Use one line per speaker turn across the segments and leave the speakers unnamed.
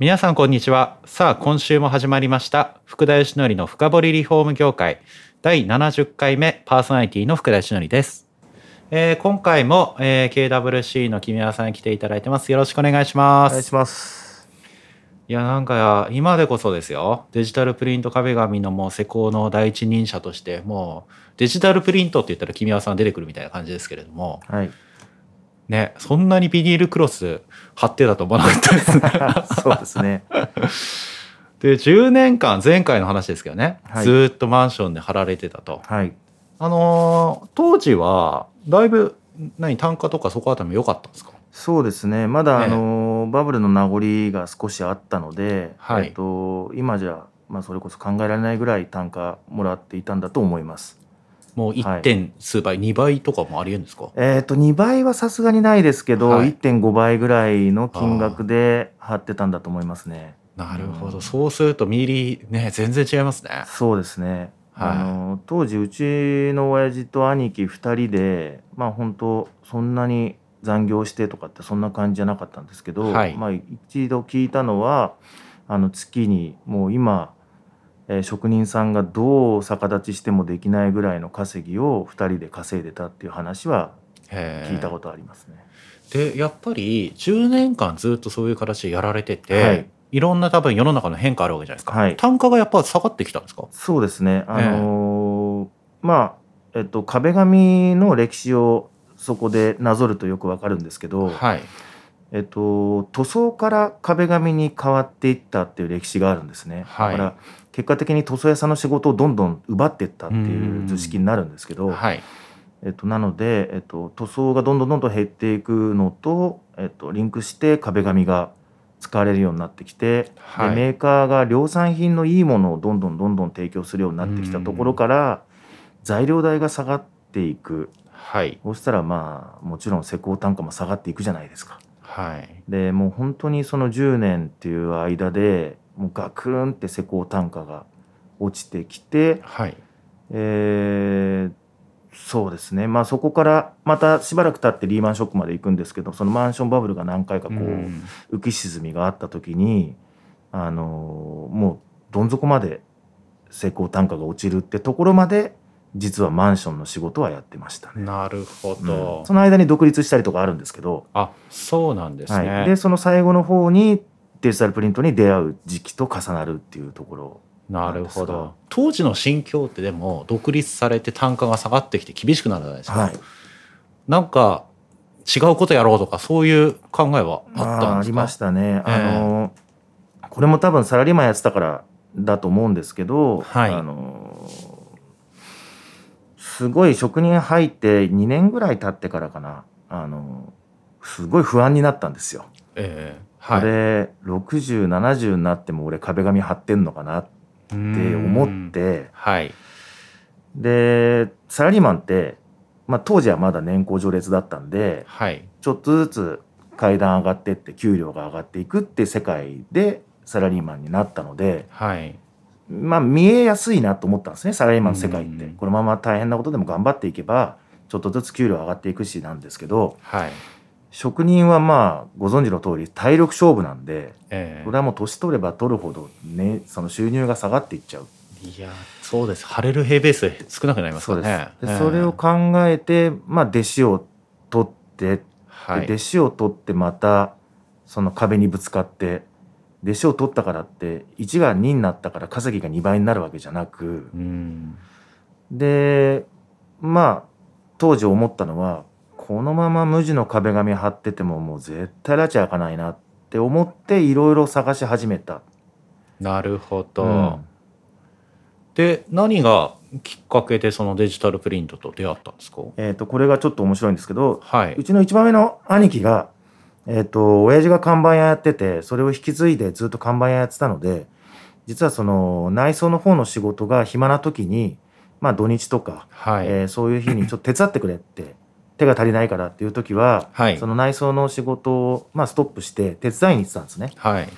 皆さんこんにちは。さあ今週も始まりました。福田義則の深掘りリフォーム業界。第70回目パーソナリティの福田義則です、えー今回も、えー KWC の木宮さんに来ていただいてます。よろしくお願いします。
お願いします。
いやなんか今でこそですよ。デジタルプリント壁紙のもう施工の第一人者としてもうデジタルプリントって言ったら木宮さん出てくるみたいな感じですけれども。
はい。
ねそんなにビニールクロス貼ってたと思わなかったですね
そうですね。
で10年間前回の話ですけどね、
はい
ずーっとマンションで貼られてたと
はい。
あのー当時はだいぶ何単価とかそこあたりも良かったんですか？
そうですね。まだ、
ええ
あのバブルの名残が少しあったので、
はい
えっと今じゃまあそれこそ考えられないぐらい単価もらっていたんだと思います。
もう 1. 点数倍、2倍とかもありえるんですか？
えっと2倍はさすがにないですけど、
はい。
1.5倍ぐらいの金額で貼ってたんだと思いますね。
なるほど、
うん。
そうするとミリね全然違いますね。
そうですね。
はい。
あの当時うちの親父と兄貴2人でまあ本当そんなに残業してとかってそんな感じじゃなかったんですけど、
はい。
まあ一度聞いたのはあの月にもう今、えー職人さんがどう逆立ちしてもできないぐらいの稼ぎを2人で稼いでたっていう話は聞いたことありますね。
でやっぱり10年間ずっとそういう形でやられてて、
はい。
い、ろんな多分世の中の変化あるわけじゃないですか、
はい。
単価がやっぱ下がってきたんですか？
そうですね。あのーまあえっと壁紙の歴史をそこでなぞるとよくわかるんですけど、
はい。
えっと、塗装から壁紙に変わっていったっていう歴史があるんですね。
はい。
だから結果的に塗装屋さんの仕事をどんどん奪っていったっていう図式になるんですけど、
はい。
えっと、なので、えっと、塗装がどんどんどんどん減っていくのと、えっと、リンクして壁紙が使われるようになってきて、
はい。
でメーカーが量産品のいいものをどんどんどんどん提供するようになってきたところから材料代が下がっていく。
はい。
そうしたらまあもちろん施工単価も下がっていくじゃないですか。
はい。
でもう本当にその10年っていう間でもうガクンって施工単価が落ちてきて、
はい。
えーそうですね。まあそこからまたしばらく経ってリーマンショックまで行くんですけどそのマンションバブルが何回かこう、
うん。
浮き沈みがあった時にあのもうどん底まで施工単価が落ちるってところまで実はマンションの仕事はやってましたね。
なるほ
う
ど、
ん。その間に独立したりとかあるんですけど、
あそうなんですね、
はい、でその最後の方にデジタルプリントに出会う時期と重なるっていうところ。
なるほど。当時の心境ってでも独立されて単価が下がってきて厳しくなるじゃないですか、
はい。
なんか違うことやろうとかそういう考えはあったんですか？
あありましたね、
ええ。
あのこれも多分サラリーマンやってたからだと思うんですけど、
はい。
あのすごい職人入って2年ぐらい経ってからかな。あのすごい不安になったんですよ。
ええはい。
これ6070になっても俺壁紙貼ってんのかなって思って。
はい。
でサラリーマンって、まあ、当時はまだ年功序列だったんで
はい。
ちょっとずつ階段上がってって給料が上がっていくって世界でサラリーマンになったので
はい。
まあ見えやすいなと思ったんですねサラリーマンの世界って。
うん。
このまま大変なことでも頑張っていけばちょっとずつ給料上がっていくしなんですけど
はい
職人はまあご存知の通り体力勝負なんで
え
これはもう年取れば取るほどねその収入が下がっていっちゃう。
えいやそうです。晴れる平ベース少なくなりますからね。ええ。
でそれを考えてまあ弟子を取って
はい。
で弟子を取ってまたその壁にぶつかって弟子を取ったからって1が2になったから稼ぎが2倍になるわけじゃなく。
うん。
でまあ当時思ったのはこのまま無地の壁紙貼っててももう絶対拉致開かないなって思っていろいろ探し始めた。
なるほど、
うん
で何がきっかけでそのデジタルプリントと出会ったんですか？
えー、とこれがちょっと面白いんですけど
はいう
ちの一番上の兄貴が、えー、と親父が看板屋やっててそれを引き継いでずっと看板屋やってたので実はその内装の方の仕事が暇な時にまあ土日とか、
はい。
えーそういう日にちょっと手伝ってくれって手が足りないからっていう時は、
はい
その内装の仕事を、まあ、ストップして手伝いに行ってたんですね。
はい。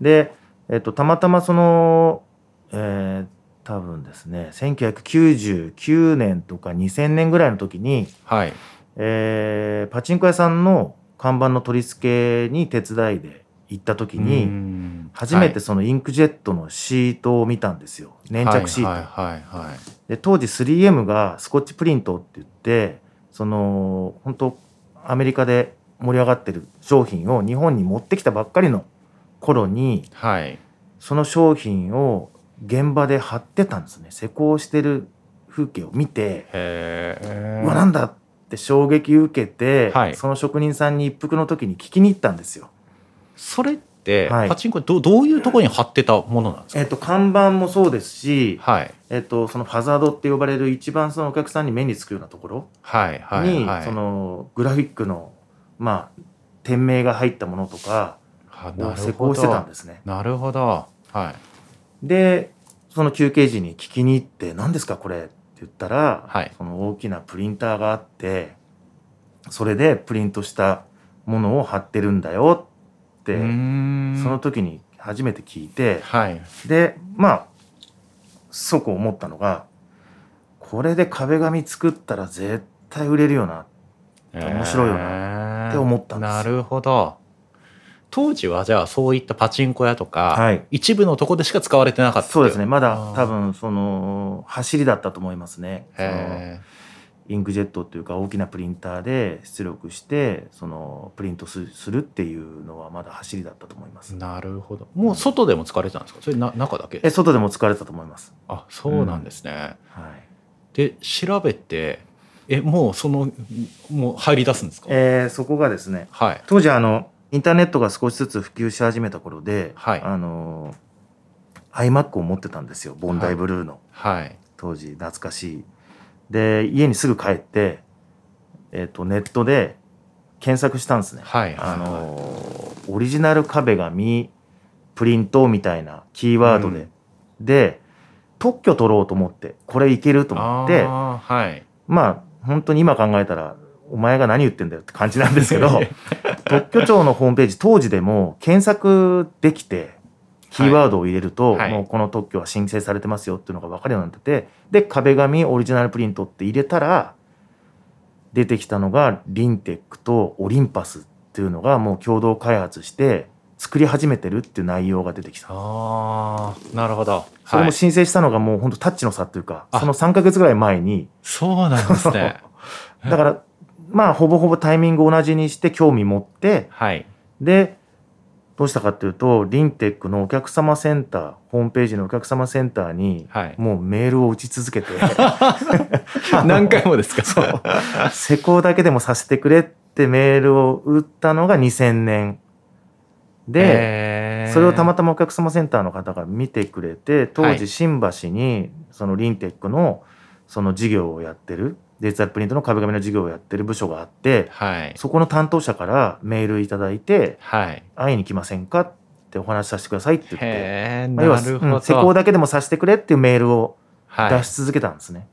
で、えっと、たまたまその、えー多分ですね1999年とか2000年ぐらいの時に、
はい。
えーパチンコ屋さんの看板の取り付けに手伝いで行った時
う
に
ん
初めてそのインクジェットのシートを見たんですよ粘着シート。で当時 3M がスコッチプリントって言ってその本当アメリカで盛り上がってる商品を日本に持ってきたばっかりの頃に
はい。
その商品を現場で貼ってたんですね施工してる風景を見て、
へえ。
うわなんだって衝撃受けて、
はい
その職人さんに一服の時に聞きに行ったんですよ。
それって、
はい
パチンコどどういうところに貼ってたものなんですか、
えっと看板もそうですし、
はい。
えっとそのファザードって呼ばれる一番そのお客さんに目につくようなところ
はいはい
に、
はい。
そのグラフィックのまあ店名が入ったものとかを施工してたん
ど。
ですね。
なるほど。はい。
でその休憩時に聞きに行って「何ですかこれ」って言ったら、
はい
その大きなプリンターがあってそれでプリントしたものを貼ってるんだよってその時に初めて聞いて
はい。
でまあ即思ったのがこれで壁紙作ったら絶対売れるよな。面白いよ
な。
って思ったんです
なるほど。当時はじゃあそういったパチンコ屋とか、
はい。
一部のとこでしか使われてなかった
そうですね。まだ多分その走りだったと思いますね。その
へ
インクジェットっていうか大きなプリンターで出力してそのプリントすするっていうのはまだ走りだったと思います
え。なるほど。もう外でも使われてたんですか？それな中だけ？
え外でも使われたと思います。
あそうなんですね。
はい。
で調べてえもうそのもう入り出すんですか、
えーそこがですね
はい
当時あのインターネットが少しずつ普及し始めた頃で、
はい
あの iMac を持ってたんですよボンダイブルーの、
はい
当時懐かしい。で家にすぐ帰って、えー、とネットで検索したんですね。
はいはい。
あのオリジナル壁紙プリントみたいなキーワードで、
うん。
で特許取ろうと思ってこれいけると思って。
あーはい。
まあ本当に今考えたらお前が何言ってんだよって感じなんですけど 特許庁のホームページ当時でも検索できてキーワードを入れると、
はい。
もうこの特許は申請されてますよっていうのが分かるようになっててで壁紙オリジナルプリントって入れたら出てきたのがリンテックとオリンパスっていうのがもう共同開発して作り始めてるっていう内容が出てきた。
あーなるほど。
それも
はい、
申請したのがもう本当タッチの差っていうか、
あ。
その3ヶ月ぐらい前に。
そうなんですね。
だからまあほぼほぼタイミング同じにして興味持って
はい。
でどうしたかっていうとリンテックのお客様センターホームページのお客様センターに
はい。
もうメールを打ち続けて。
何回もですか
そう。施工だけでもさせてくれってメールを打ったのが2000年。で、それをたまたまお客様センターの方が見てくれて当
はい。
時新橋にそのリンテックのその事業をやってるデジタルプリントの壁紙の事業をやってる部署があって
はい。
そこの担当者からメールいただいて
はい。
会いに来ませんかってお話しさせてくださいって言って、要はうん施工だけでもさせてくれっていうメールを
はい。
出し続けたんですね。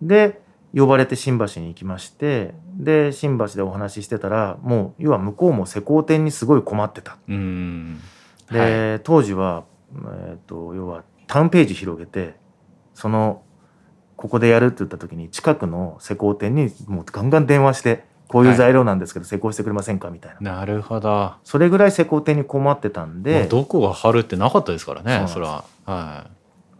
で呼ばれて新橋に行きましてで新橋でお話ししてたらもう要は向こうも施工店にすごい困ってた。
うん。
で、
はい。
当時は、えー、と要はタウンページ広げてそのここでやるって言った時に近くの施工店にもうガンガン電話してこういう材料なんですけど施工してくれませんかみたいな。
なるほど。
それぐらい施工店に困ってたんで。
どこが貼るってなかったですからね
そ
れは。は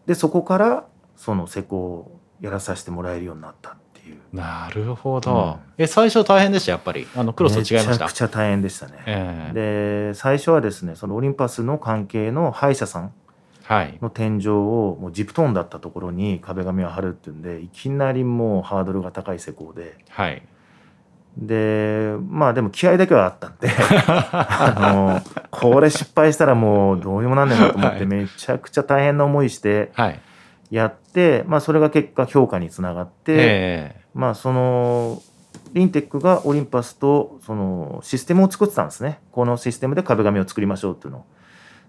でそこからその施工をやらさせてもらえるようになったっていう。
いなるほど、
うん。
え最初大変でしたやっぱり？あのクロスと違いました？
めちゃくちゃ大変でしたね。
ええ。
で最初はですねそのオリンパスの関係の歯医者さん
はい
の天井をもうジプトーンだったところに壁紙を貼るっていうんでいきなりもうハードルが高い施工で。
はい。
でまあでも気合だけはあったんで あのこれ失敗したらもうどうにもなんねえなと思っ
はい。
てめちゃくちゃ大変な思いして
はい。
やって、まあ、それが結果評価につながって、
え。
まあそのリンテックがオリンパスとそのシステムを作ってたんですね。このシステムで壁紙を作りましょうっていうのを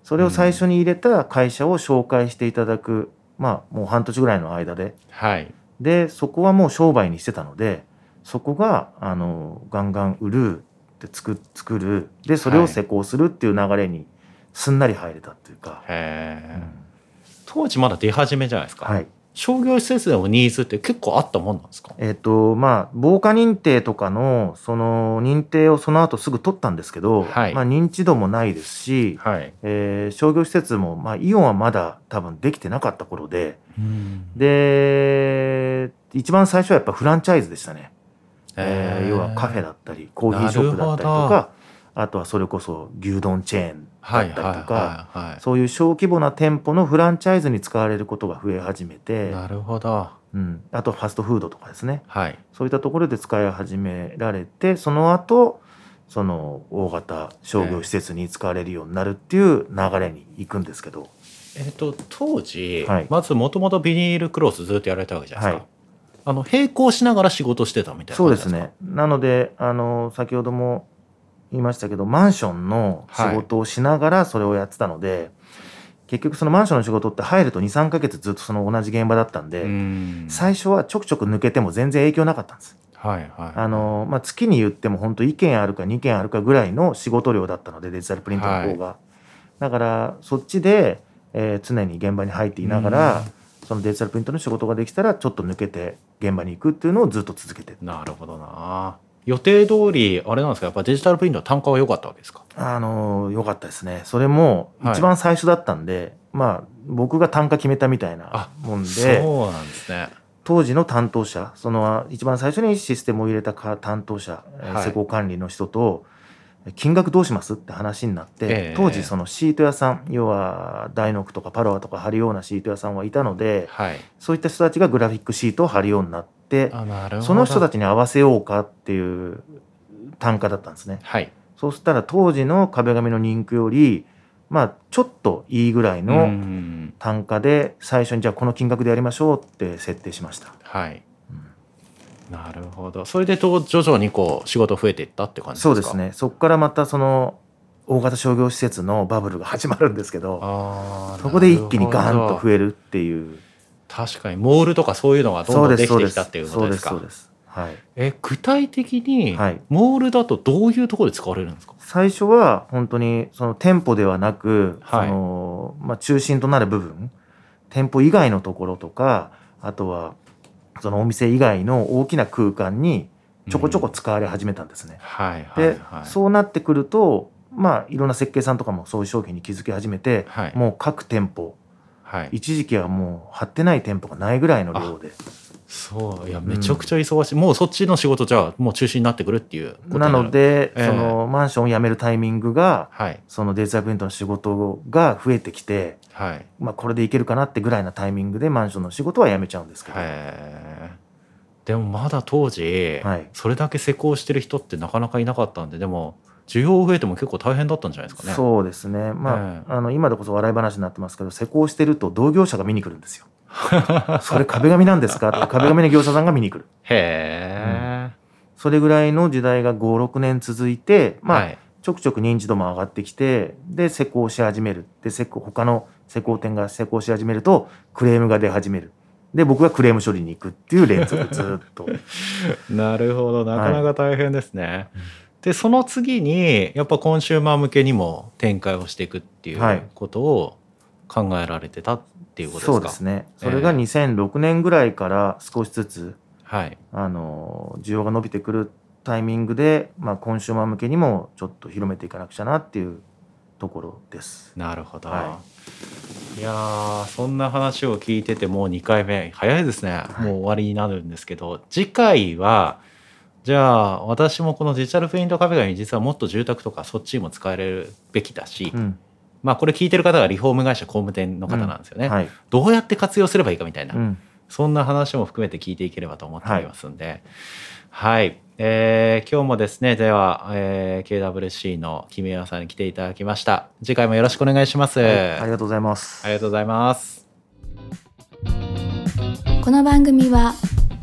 それを最初に入れた会社を紹介していただく、まあもう半年ぐらいの間で。
はい。
でそこはもう商売にしてたのでそこがあのガンガン売るって作作る。でそれを施工するっていう流れにすんなり入れたっていうか、
へえ、
うん。
当時まだ出始めじゃないですか、
はい
商業施設でもニーズって結構あったもんなんですか？
えっ、とまあ防火認定とかのその認定をその後すぐ取ったんですけど、
はい。
まあ、認知度もないですし、
はい、
えー商業施設も、まあ、イオンはまだ多分できてなかった頃で
うん。
で一番最初はやっぱフランチャイズでしたね。えー要はカフェだったりコーヒーショップだったりとかあとはそれこそ牛丼チェーンだ
はい
ったりとか、そういう小規模な店舗のフランチャイズに使われることが増え始め
い
て、
なるほど。
うん、あとファストフードとかですね。
はい。
そういったところで使い始められてその後その大型商業施設に使われるようになるっていう流れに行くんですけど、
えっ、と当時、
はい。
まずもともとビニールクロスずっとやられたわけじゃないですか、
はい。
あの並行しながら仕事してたみたいな
そうですね。なのであの先ほども言いましたけどマンションの仕事をしながらそれをやってたので、結局そのマンションの仕事って入ると23ヶ月ずっとその同じ現場だったんで、
うん。
最初はちょくちょく抜けても全然影響なかったんです。
はいはい。
あのまあ、月に言っても本当1件あるか2件あるかぐらいの仕事量だったのでデジタルプリントの方が、だからそっちで、えー常に現場に入っていながら、そのデジタルプリントの仕事ができたらちょっと抜けて現場に行くっていうのをずっと続けて。
なるほどな予定通りあれなんですかやっぱデジタルプリントの単価は良かったわけですか？
あの良かったですね。それも
はい。
一番最初だったんで、まあ僕が単価決めたみたいな
あ
もんで
そうなんですね。
当時の担当者その一番最初にシステムを入れたか担当者、えー
はい。
施工管理の人と金額どうしますって話になって、
ええ。
当時そのシート屋さん要はダイノクとかパロアとか貼るようなシート屋さんはいたので
はい。
そういった人たちがグラフィックシートを貼るようになっその人たちに合わせようかっていう単価だったんですね。
はい。
そうしたら当時の壁紙の人気よりまあちょっといいぐらいの
うん。
単価で最初にじゃあこの金額でやりましょうって設定しました。
はい。
うん。
なるほど。それでと徐々にこう仕事増えていったって感じですか？
そうですね。そこからまたその大型商業施設のバブルが始まるんですけどそこで一気にガーンと増えるっていう
確かにモールとかそういうのがどんどんできてきたっていうことですか。
そうですそうです。はい。
え具体的に
はい。
モールだとどういうところで使われるんですか？
最初は本当にその店舗ではなく、
はい。
そのまあ、中心となる部分。店舗以外のところとかあとはそのお店以外の大きな空間にちょこちょこ使われ始めたんですね。
はいはい
で、
はい。
そうなってくるとまあいろんな設計さんとかもそういう商品に気づき始めて、
はい。
もう各店舗
はい。
一時期はもう貼ってない店舗がないぐらいの量で。
そういやめちゃくちゃ忙しい、もうそっちの仕事じゃあもう中止になってくるっていう
な
る。
ので、
ええ。
そのマンションを辞めるタイミングが
はい。
そのデジタルプリントの仕事が増えてきて、
はい。
まあ、これでいけるかなってぐらいなタイミングでマンションの仕事は辞めちゃうんですけど、
でもまだ当時、
はい。
それだけ施工してる人ってなかなかいなかったんででも需要増えても結構大変だったんじゃないですかね。
そうですね。まあ,、
え
あの今でこそ笑い話になってますけど施工してると同業者が見に来るんですよ。それ壁紙なんですか？って壁紙の業者さんが見に来る。
へえ、
それぐらいの時代が56年続いて、まあ
はい。
ちょくちょく認知度も上がってきてで施工し始める。で施工他の施工店が施工し始めるとクレームが出始める。で僕がクレーム処理に行くっていう連続ずっと。
なるほど。なかなか大変ですね、でその次にやっぱコンシューマー向けにも展開をしていくってい
はい。う
ことを考えられてたっていうことですか？
そうですね。それが
ええ。
2006年ぐらいから少しずつ
はい。
あの需要が伸びてくるタイミングで、まあ、コンシューマー向けにもちょっと広めていかなくちゃなっていうところです。
なるほど、、
はい。
やーそんな話を聞いててもう2回目早いですね、
い
もう終わりになるんですけど次回はじゃあ私もこのデジタルプリント壁紙実はもっと住宅とかそっちにも使えるべきだし、
うん
まあこれ聞いてる方がリフォーム会社工務店の方なんですよね、
はい
どうやって活用すればいいかみたいな、
うん
そんな話も含めて聞いていければと思っておりますんで、はい、えー今日もですね、では、えー KWC の君山さんに来ていただきました。次回もよろしくお願いします。
はいあ
あ
りがとうございます。
りがとうございます。
この番組は